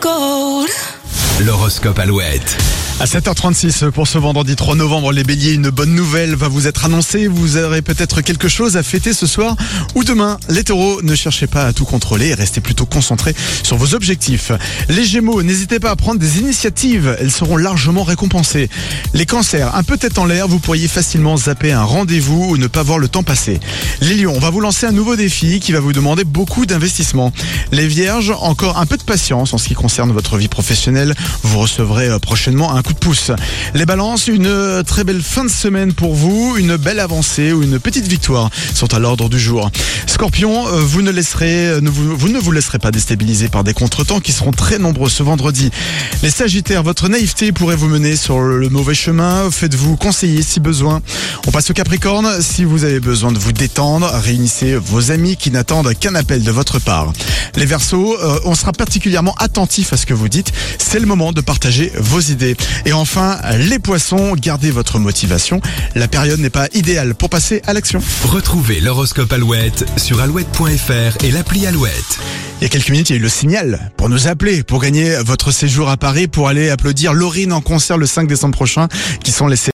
blanco. L'horoscope Alouette. À 7h36 pour ce vendredi 3 novembre, les béliers, une bonne nouvelle va vous être annoncée. Vous aurez peut-être quelque chose à fêter ce soir ou demain. Les taureaux, ne cherchez pas à tout contrôler et restez plutôt concentrés sur vos objectifs. Les gémeaux, n'hésitez pas à prendre des initiatives. Elles seront largement récompensées. Les cancers, un peu tête en l'air, vous pourriez facilement zapper un rendez-vous ou ne pas voir le temps passer. Les lions, on va vous lancer un nouveau défi qui va vous demander beaucoup d'investissement. Les vierges, encore un peu de patience en ce qui concerne votre vie professionnelle. Vous recevrez euh, prochainement un coup de pouce. Les balances, une euh, très belle fin de semaine pour vous, une belle avancée ou une petite victoire sont à l'ordre du jour. Scorpion, euh, vous ne laisserez, vous, ne vous laisserez pas déstabiliser par des contretemps qui seront très nombreux ce vendredi. Les Sagittaires, votre naïveté pourrait vous mener sur le mauvais chemin. Faites-vous conseiller si besoin. On passe au Capricorne. Si vous avez besoin de vous détendre, réunissez vos amis qui n'attendent qu'un appel de votre part. Les Verseaux, on sera particulièrement attentif à ce que vous dites. C'est le moment de partager vos idées. Et enfin, les Poissons, gardez votre motivation. La période n'est pas idéale pour passer à l'action. Retrouvez l'horoscope Alouette sur alouette.fr et l'appli Alouette. Il y a quelques minutes, il y a eu le signal pour nous appeler, pour gagner votre séjour à Paris, pour aller applaudir Laurine en concert le 5 décembre prochain, qui sont les